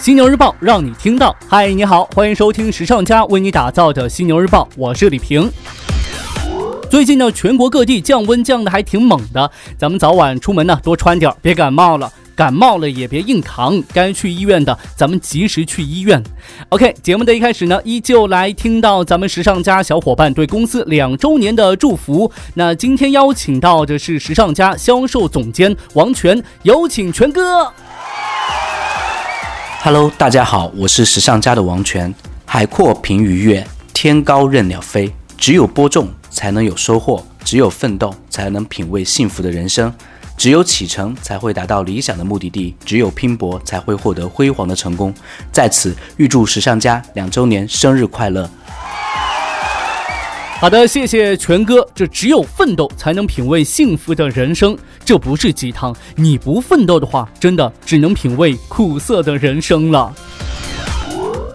犀牛日报让你听到。嗨，你好，欢迎收听时尚家为你打造的犀牛日报，我是李平。最近呢，全国各地降温降的还挺猛的，咱们早晚出门呢多穿点，别感冒了。感冒了也别硬扛，该去医院的咱们及时去医院。OK，节目的一开始呢，依旧来听到咱们时尚家小伙伴对公司两周年的祝福。那今天邀请到的是时尚家销售总监王权，有请权哥。Hello，大家好，我是时尚家的王权。海阔凭鱼跃，天高任鸟飞。只有播种才能有收获，只有奋斗才能品味幸福的人生。只有启程才会达到理想的目的地，只有拼搏才会获得辉煌的成功。在此预祝时尚家两周年生日快乐！好的，谢谢全哥。这只有奋斗才能品味幸福的人生，这不是鸡汤。你不奋斗的话，真的只能品味苦涩的人生了。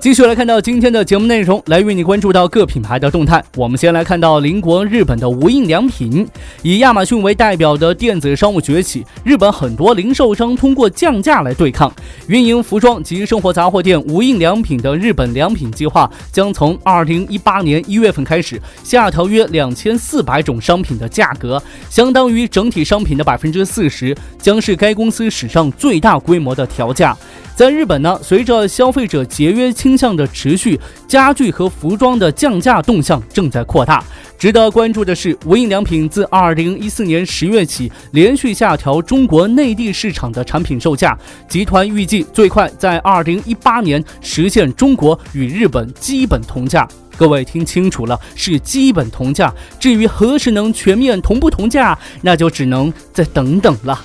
继续来看到今天的节目内容，来为你关注到各品牌的动态。我们先来看到邻国日本的无印良品，以亚马逊为代表的电子商务崛起，日本很多零售商通过降价来对抗。运营服装及生活杂货店无印良品的日本良品计划将从二零一八年一月份开始下调约两千四百种商品的价格，相当于整体商品的百分之四十，将是该公司史上最大规模的调价。在日本呢，随着消费者节约清倾向的持续，家具和服装的降价动向正在扩大。值得关注的是，无印良品自二零一四年十月起连续下调中国内地市场的产品售价，集团预计最快在二零一八年实现中国与日本基本同价。各位听清楚了，是基本同价。至于何时能全面同步同价，那就只能再等等了。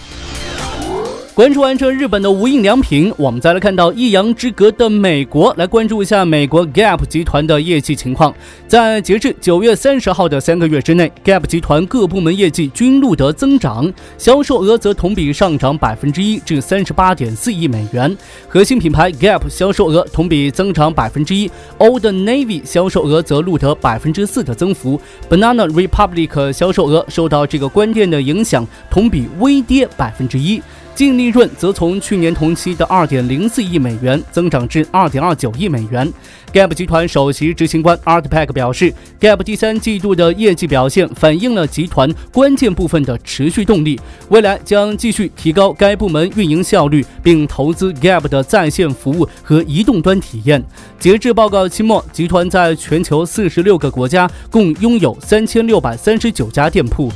关注完这日本的无印良品，我们再来看到一阳之隔的美国，来关注一下美国 Gap 集团的业绩情况。在截至九月三十号的三个月之内，Gap 集团各部门业绩均录得增长，销售额则同比上涨百分之一至三十八点四亿美元。核心品牌 Gap 销售额同比增长百分之一，Old Navy 销售额则录得百分之四的增幅，Banana Republic 销售额受到这个关店的影响，同比微跌百分之一。净利润则从去年同期的二点零四亿美元增长至二点二九亿美元。Gap 集团首席执行官 Art Peck 表示，Gap 第三季度的业绩表现反映了集团关键部分的持续动力，未来将继续提高该部门运营效率，并投资 Gap 的在线服务和移动端体验。截至报告期末，集团在全球四十六个国家共拥有三千六百三十九家店铺。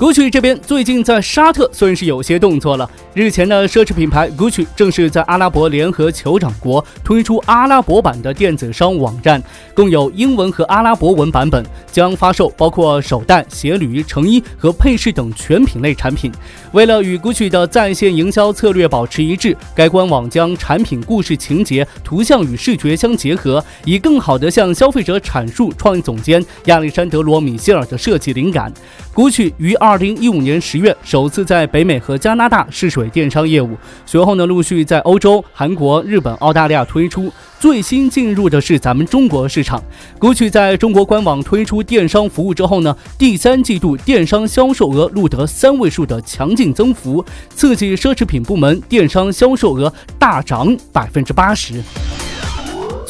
Gucci 这边最近在沙特算是有些动作了。日前呢，奢侈品牌 Gucci 正式在阿拉伯联合酋长国推出阿拉伯版的电子商务网站，共有英文和阿拉伯文版本，将发售包括手袋、鞋履、成衣和配饰等全品类产品。为了与 Gucci 的在线营销策略保持一致，该官网将产品故事情节、图像与视觉相结合，以更好地向消费者阐述创意总监亚历山德罗·米歇尔的设计灵感。Gucci 于二二零一五年十月首次在北美和加拿大试水电商业务，随后呢陆续在欧洲、韩国、日本、澳大利亚推出。最新进入的是咱们中国市场。过去在中国官网推出电商服务之后呢，第三季度电商销售额录得三位数的强劲增幅，刺激奢侈品部门电商销售额大涨百分之八十。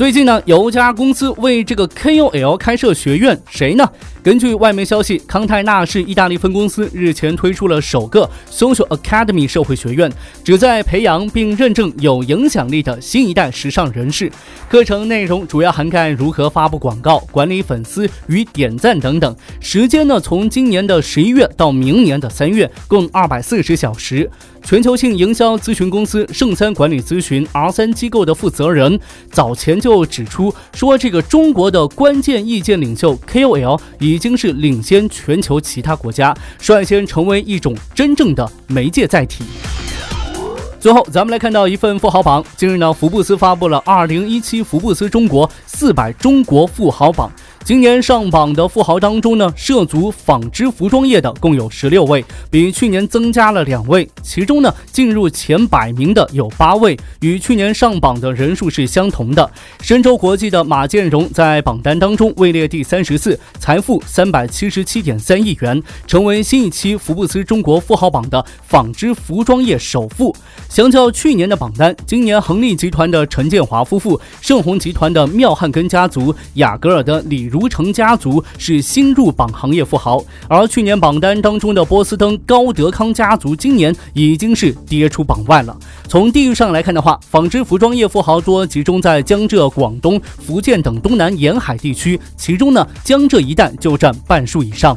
最近呢，有家公司为这个 KOL 开设学院，谁呢？根据外媒消息，康泰纳仕意大利分公司日前推出了首个 Social Academy 社会学院，旨在培养并认证有影响力的新一代时尚人士。课程内容主要涵盖如何发布广告、管理粉丝与点赞等等。时间呢，从今年的十一月到明年的三月，共二百四十小时。全球性营销咨询公司圣三管理咨询 R 三机构的负责人早前就指出说，这个中国的关键意见领袖 KOL 已经是领先全球其他国家，率先成为一种真正的媒介载体。最后，咱们来看到一份富豪榜。近日呢，福布斯发布了二零一七福布斯中国四百中国富豪榜，今年上榜的富豪当中呢，涉足纺织服装业的共有十六位，比去年增加了两位。其中呢，进入前百名的有八位，与去年上榜的人数是相同的。深州国际的马建荣在榜单当中位列第三十四，财富三百七十七点三亿元，成为新一期福布斯中国富豪榜的纺织服装业首富。相较去年的榜单，今年恒力集团的陈建华夫妇、盛虹集团的妙汉根家族、雅戈尔的李如城家族是新入榜行业富豪，而去年榜单当中的波司登高德康家族今年已经是跌出榜外了。从地域上来看的话，纺织服装业富豪多集中在江浙、广东、福建等东南沿海地区，其中呢，江浙一带就占半数以上。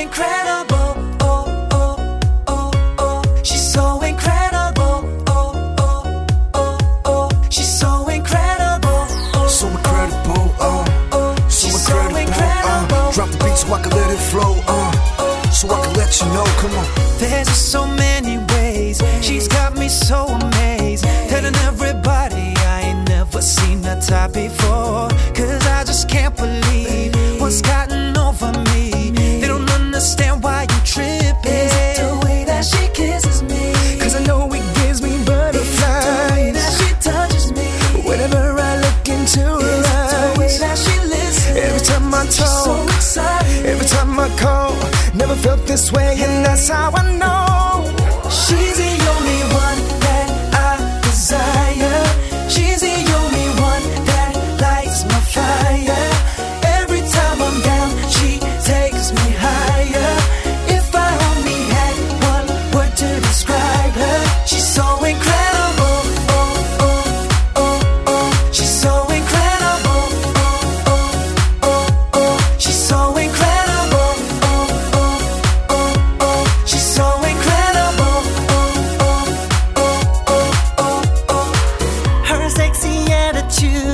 Incredible. Oh, oh, oh, oh. She's so incredible. Oh, oh, oh, oh. She's so incredible. Oh, So incredible, uh, oh. so She's so incredible, incredible. uh. Drop the beat so I can let it flow, uh, so I can let you know. Come on. There's so many ways. She's got me so amazed. Telling everybody I ain't never seen a type before. Cause I just can't believe what's gotten Excited. every time I call, never felt this way, and that's how I know. She's the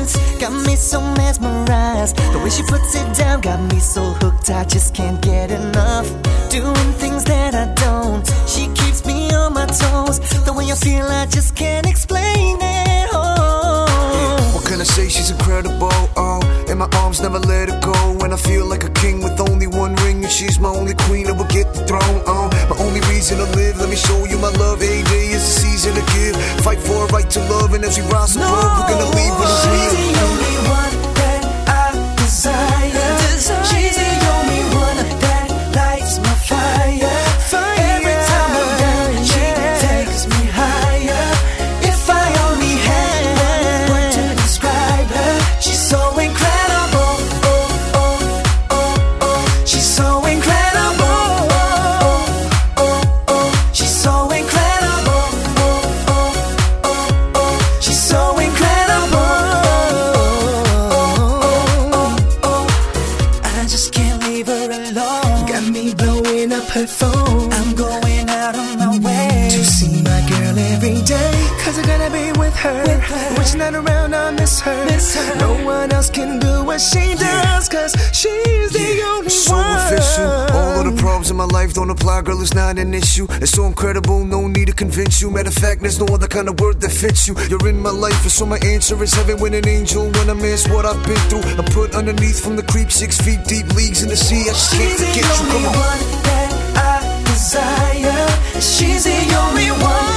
attitudes got me so mesmerized. The way she puts it down got me so hooked, I just can't get enough. Doing things that I don't, she keeps me on my toes. The way I feel, I just can't explain it. Oh. What can I say? She's incredible. Oh, in my arms, never let her go. When I feel like a king with only one she's my only queen, I will get the throne. Oh, my only reason to live. Let me show you my love. Every day is a season to give. Fight for a right to love, and as we rise above, we're gonna leave with a She's the only one that I desire. She's When around, I miss her. Miss her. No one else can do what she does. Cause she's the only so one. official. All of the problems in my life don't apply, girl, it's not an issue. It's so incredible, no need to convince you. Matter of fact, there's no other kind of word that fits you. You're in my life, and so my answer is heaven with an angel. When I miss what I've been through, I'm put underneath from the creep, six feet deep, leagues in the sea. I just can't She's the forget you. only Come on. one that I desire. She's the only one